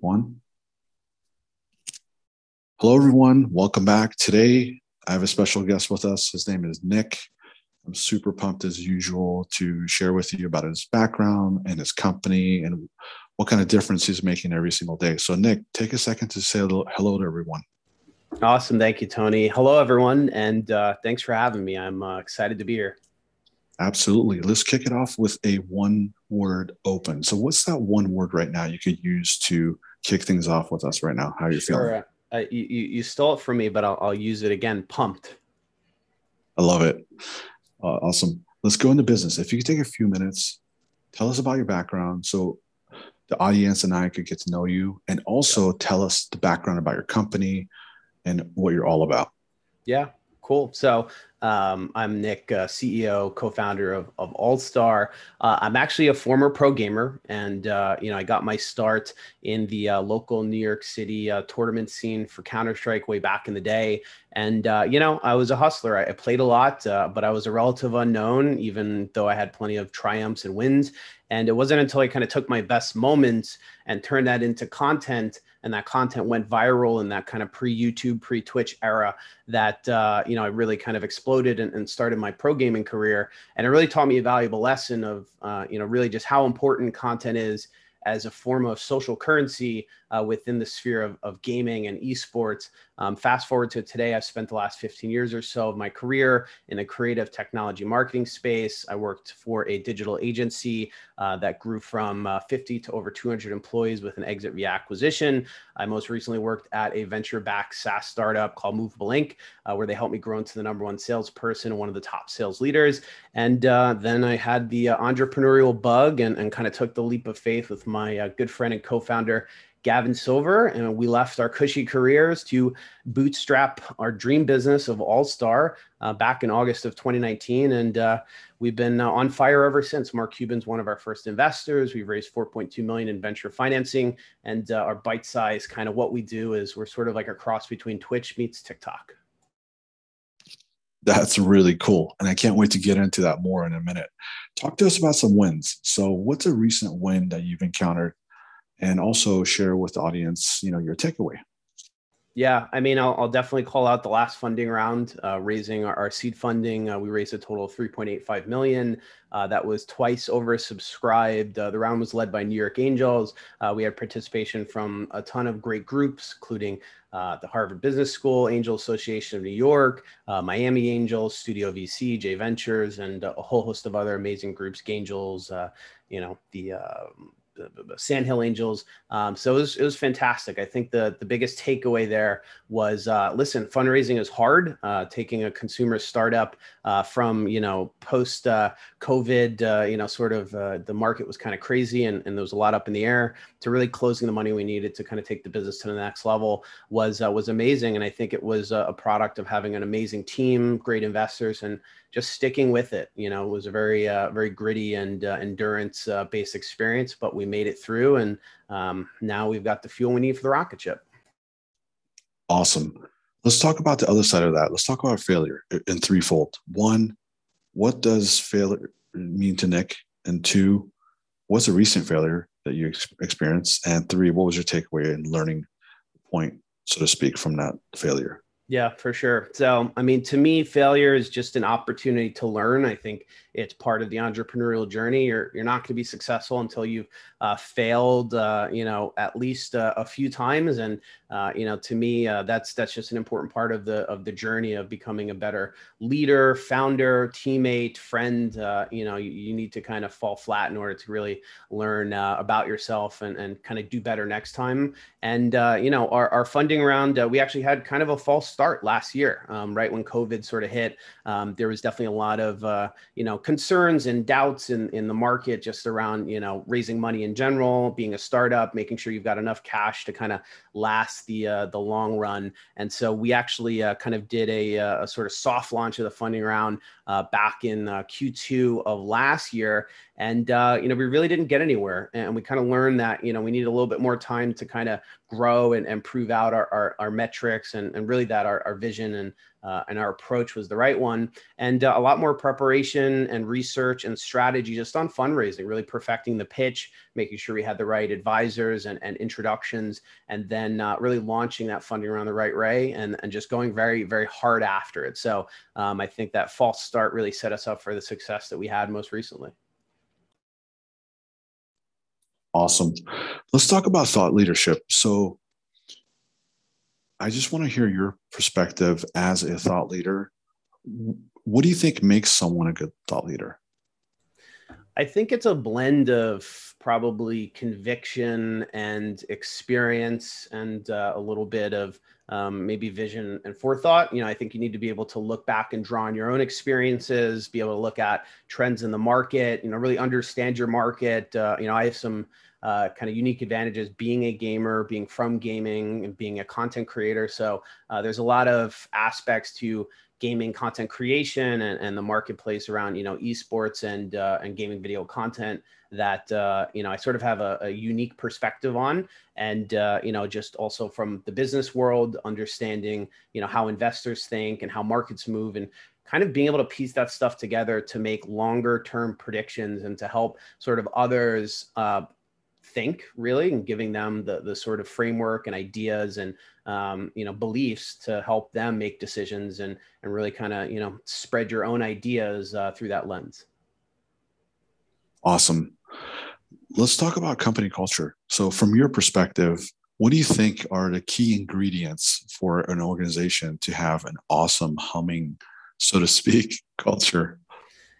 One. Hello, everyone. Welcome back. Today, I have a special guest with us. His name is Nick. I'm super pumped as usual to share with you about his background and his company and what kind of difference he's making every single day. So, Nick, take a second to say hello to everyone. Awesome. Thank you, Tony. Hello, everyone. And uh, thanks for having me. I'm uh, excited to be here. Absolutely. Let's kick it off with a one word open. So, what's that one word right now you could use to kick things off with us right now? How are you sure. feeling? Uh, you, you stole it from me, but I'll, I'll use it again. Pumped. I love it. Uh, awesome. Let's go into business. If you could take a few minutes, tell us about your background so the audience and I could get to know you, and also tell us the background about your company and what you're all about. Yeah, cool. So um, I'm Nick, uh, CEO, co-founder of, of Allstar. Uh, I'm actually a former pro gamer, and uh, you know I got my start in the uh, local New York City uh, tournament scene for Counter Strike way back in the day. And uh, you know I was a hustler. I, I played a lot, but I was a relative unknown, even though I had plenty of triumphs and wins. And it wasn't until I kind of took my best moments and turned that into content and that content went viral in that kind of pre-YouTube, pre-Twitch era that uh, you know I really kind of exploded and, and, started my pro gaming career. And it really taught me a valuable lesson of uh, you know really just how important content is as a form of social currency uh, within the sphere of, of gaming and esports. Um, fast forward to today, I've spent the last 15 years or so of my career in the creative technology marketing space. I worked for a digital agency uh, that grew from uh, 50 to over 200 employees with an exit reacquisition. I most recently worked at a venture backed SaaS startup called Movable Inc., uh, where they helped me grow into the number one salesperson and one of the top sales leaders. And uh, then I had the uh, entrepreneurial bug and, and kind of took the leap of faith with my good friend and co founder, Gavin Silver, and we left our cushy careers to bootstrap our dream business of Allstar uh, back in August of 2019. And uh, we've been uh, on fire ever since. Mark Cuban's one of our first investors. We've raised 4.2 million in venture financing, and uh, our bite size kind of what we do is we're sort of like a cross between Twitch meets TikTok. That's really cool. And I can't wait to get into that more in a minute. Talk to us about some wins. So, what's a recent win that you've encountered and also share with the audience, you know, your takeaway. Yeah, I mean, I'll, I'll definitely call out the last funding round, uh, raising our, our, seed funding. Uh, we raised a total of 3.85 million. Uh, that was twice oversubscribed. Uh, the round was led by New York Angels. Uh, we had participation from a ton of great groups, including uh, the Harvard Business School, Angel Association of New York, Miami Angels, Studio VC, J Ventures, and a whole host of other amazing groups, Angels, you know, the um, Sandhill Angels. Um, so it was, it was fantastic. I think the, the biggest takeaway there was uh, listen, fundraising is hard. Uh, taking a consumer startup uh, from, you know, post uh, COVID, uh, you know, sort of uh, the market was kind of crazy and, and there was a lot up in the air to really closing the money we needed to kind of take the business to the next level was, was amazing. And I think it was a product of having an amazing team, great investors, and just sticking with it. You know, it was a very, very gritty and endurance based experience, but we made it through. And um, now we've got the fuel we need for the rocket ship. Awesome. Let's talk about the other side of that. Let's talk about failure in threefold. One, what does failure mean to Nick? And two, what's a recent failure that you experienced? And three, what was your takeaway and learning point, so to speak, from that failure? Yeah, for sure. So, I mean, to me, failure is just an opportunity to learn. I think it's part of the entrepreneurial journey. You're you're not going to be successful until you've uh, failed, uh, you know, at least uh, a few times. And uh, you know, to me, uh, that's that's just an important part of the of the journey of becoming a better leader, founder, teammate, friend. Uh, you know, you, you, need to kind of fall flat in order to really learn about yourself and and kind of do better next time. And you know, our our funding round, we actually had kind of a false start last year, um, right when COVID sort of hit. Um, there was definitely a lot of uh, you know concerns and doubts in in the market just around you know raising money in general, being a startup, making sure you've got enough cash to kind of last the uh, the long run. And so we actually uh, kind of did a, uh, a, sort of soft launch of the funding round uh, back in uh, Q2 of last year, and uh, you know we really didn't get anywhere. And we kind of learned that you know we need a little bit more time to kind of grow and, and prove out our, our, our metrics and, and really that our, our vision and uh, and our approach was the right one. And uh, a lot more preparation and research and strategy just on fundraising, really perfecting the pitch, making sure we had the right advisors and, and introductions, and then uh, really launching that funding around the right way and, and just going very, very hard after it. So um, I think that false start really set us up for the success that we had most recently. Awesome. Let's talk about thought leadership. So, I just want to hear your perspective as a thought leader. What do you think makes someone a good thought leader? I think it's a blend of probably conviction and experience and uh, a little bit of um, maybe vision and forethought. You know, I think you need to be able to look back and draw on your own experiences, be able to look at trends in the market, you know, really understand your market. Uh, you know, I have some uh, kind of unique advantages being a gamer, being from gaming, and being a content creator. So uh, there's a lot of aspects to gaming content creation and, and the marketplace around you know esports and uh, and gaming video content that uh, you know I sort of have a, a unique perspective on, and uh, you know just also from the business world, understanding you know how investors think and how markets move, and kind of being able to piece that stuff together to make longer term predictions and to help sort of others uh, think really and giving them the, the sort of framework and ideas and um, you know beliefs to help them make decisions and and really kind of you know spread your own ideas uh, through that lens. Awesome. Let's talk about company culture. So from your perspective what do you think are the key ingredients for an organization to have an awesome humming so to speak culture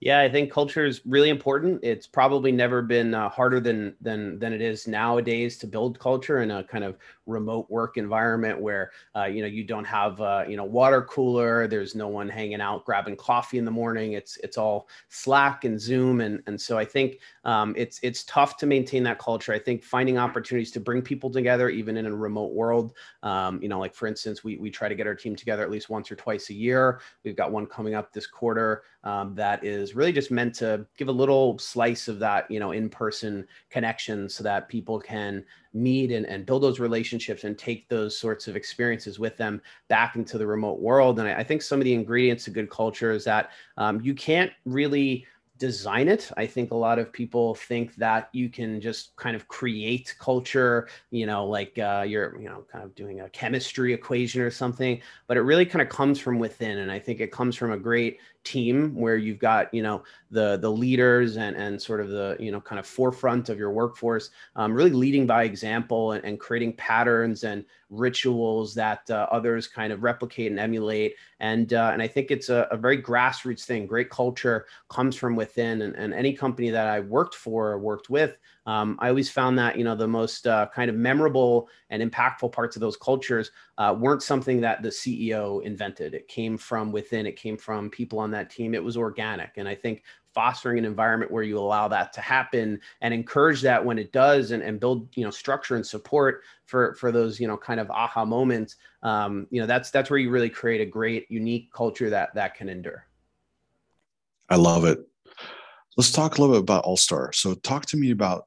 yeah, I think culture is really important. It's probably never been uh, harder than than than it is nowadays to build culture in a kind of remote work environment where uh, you know you don't have uh, you know water cooler. There's no one hanging out grabbing coffee in the morning. It's it's all Slack and Zoom, and and so I think um, it's it's tough to maintain that culture. I think finding opportunities to bring people together, even in a remote world. Um, you know, like for instance, we we try to get our team together at least once or twice a year. We've got one coming up this quarter um, that is really just meant to give a little slice of that, you know, in-person connection so that people can meet and, and build those relationships and take those sorts of experiences with them back into the remote world. And I, I think some of the ingredients of good culture is that um, you can't really design it. I think a lot of people think that you can just kind of create culture, you know, like uh, you're, you know, kind of doing a chemistry equation or something, but it really kind of comes from within. And I think it comes from a great team where you've got you know the the leaders and and sort of the you know kind of forefront of your workforce um, really leading by example and, and, creating patterns and rituals that uh, others kind of replicate and emulate and uh, and i think it's a, a, very grassroots thing great culture comes from within and, and any company that i worked for or worked with um, I always found that you know the most uh, kind of memorable and impactful parts of those cultures uh, weren't something that the CEO invented. It came from within. It came from people on that team. It was organic, and I think fostering an environment where you allow that to happen and encourage that when it does, and, and build you know structure and support for for those you know kind of aha moments. Um, you know that's that's where you really create a great unique culture that that can endure. I love it. Let's talk a little bit about Allstar. So, talk to me about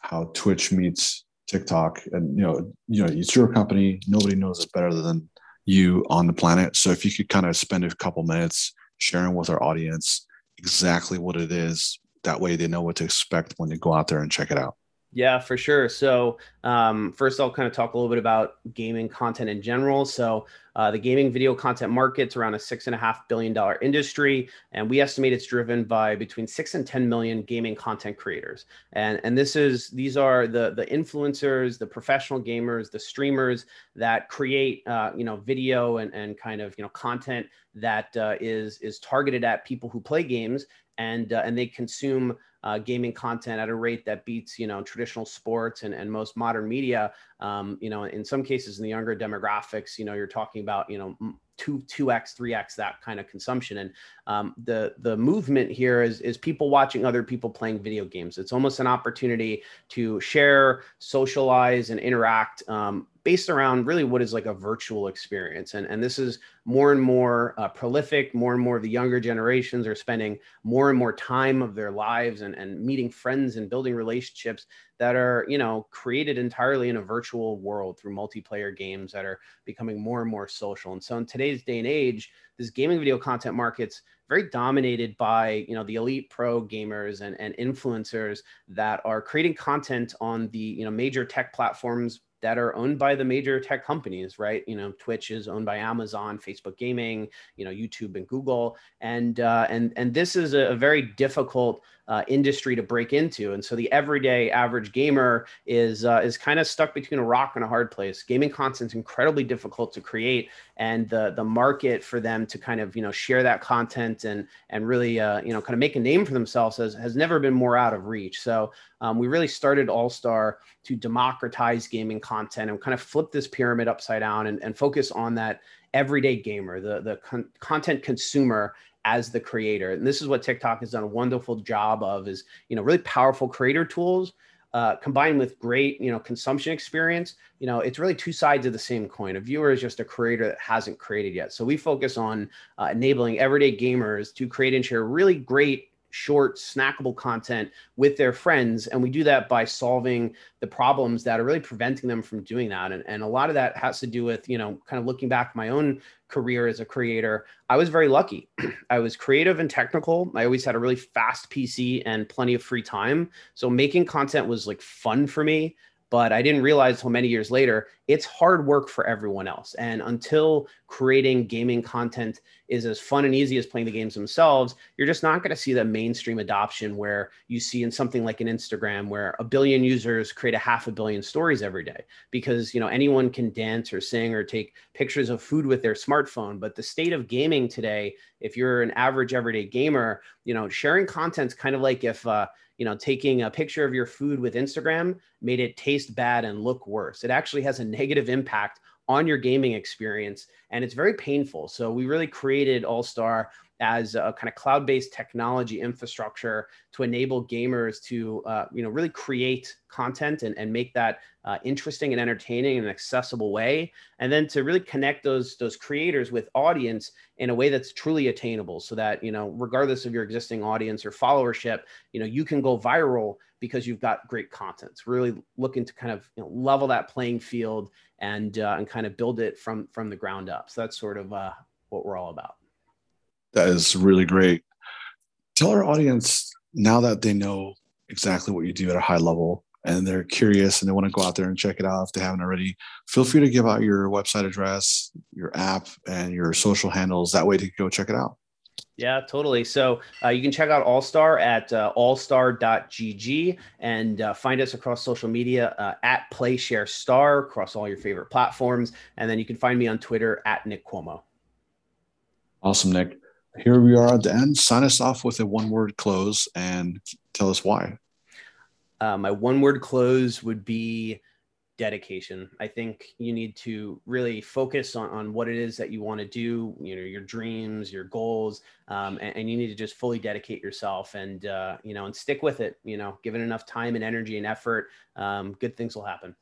how Twitch meets TikTok, and you know, you know, it's your company. Nobody knows it better than you on the planet. So if you could kind of spend a couple minutes sharing with our audience exactly what it is, that way they know what to expect when they go out there and check it out. Yeah, for sure. So, um, first, I'll kind of talk a little bit about gaming content in general. So, uh, the gaming video content market's around a six and a half billion dollar industry, and we estimate it's driven by between six and ten million gaming content creators. And and this is these are the the influencers, the professional gamers, the streamers that create uh, you know video and and kind of you know content that uh, is is targeted at people who play games and uh, and they consume uh, gaming content at a rate that beats you know traditional sports and, and most modern media. Um, you know in some cases in the younger demographics you know you're talking about you know two two x three x that kind of consumption. And um, the the movement here is is people watching other people playing video games it's almost an opportunity to share socialize and interact um, based around really what is like a virtual experience. And, and this is more and more uh, prolific, more and more of the younger generations are spending more and more time of their lives and, and meeting friends and building relationships that are, you know, created entirely in a virtual world through multiplayer games that are becoming more and more social. And so in today's day and age, this gaming video content market's very dominated by you know the elite pro gamers and, and influencers that are creating content on the you know major tech platforms that are owned by the major tech companies, right? You know, Twitch is owned by Amazon, Facebook Gaming, you know, YouTube and Google, and uh, and and this is a, a very difficult uh, industry to break into. And so the everyday average gamer is uh, is kind of stuck between a rock and a hard place. Gaming content's incredibly difficult to create, and the the market for them to kind of you know share that content and and really uh, you know kind of make a name for themselves has has never been more out of reach. So um, we really started Allstar to democratize gaming content and kind of flip this pyramid upside down and, and focus on that everyday gamer, the the con- content consumer as the creator. And this is what TikTok has done a wonderful job of is, you know, really powerful creator tools uh, combined with great, you know, consumption experience. You know, it's really two sides of the same coin. A viewer is just a creator that hasn't created yet. So we focus on uh, enabling everyday gamers to create and share really great short, snackable content with their friends. And we do that by solving the problems that are really preventing them from doing that. And, and a lot of that has to do with, you know, kind of looking back my own career as a creator. I was very lucky. I was creative and technical. I always had a really fast PC and plenty of free time. So making content was like fun for me but I didn't realize until many years later, it's hard work for everyone else. And until creating gaming content is as fun and easy as playing the games themselves, you're just not going to see the mainstream adoption where you see in something like an Instagram where a billion users create a half a billion stories every day because, you know, anyone can dance or sing or take pictures of food with their smartphone. But the state of gaming today, if you're an average everyday gamer, you know, sharing content's kind of like if, uh, you know, taking a picture of your food with Instagram made it taste bad and look worse. It actually has a negative impact on your gaming experience and it's very painful. So we really created Allstar as a kind of cloud-based technology infrastructure to enable gamers to uh, you know really create content and, and make that uh, interesting and entertaining in an accessible way and then to really connect those those creators with audience in a way that's truly attainable so that you know regardless of your existing audience or followership you know you can go viral because you've got great content it's really looking to kind of you know, level that playing field and uh, and kind of build it from from the ground up so that's sort of uh, what we're all about that is really great. Tell our audience now that they know exactly what you do at a high level and they're curious and they want to go out there and check it out if they haven't already, feel free to give out your website address, your app, and your social handles. That way to go check it out. Yeah, totally. So uh, you can check out Allstar at uh, allstar.gg and uh, find us across social media uh, at PlayShareStar across all your favorite platforms. And then you can find me on Twitter at Nick Cuomo. Awesome, Nick here we are at the end. Sign us off with a one word close and tell us why. Uh, my one word close would be dedication. I think you need to really focus on, on what it is that you want to do, you know, your dreams, your goals, um, and, and, you need to just fully dedicate yourself and, uh, you know, and stick with it, you know, give it enough time and energy and effort. Um, good things will happen.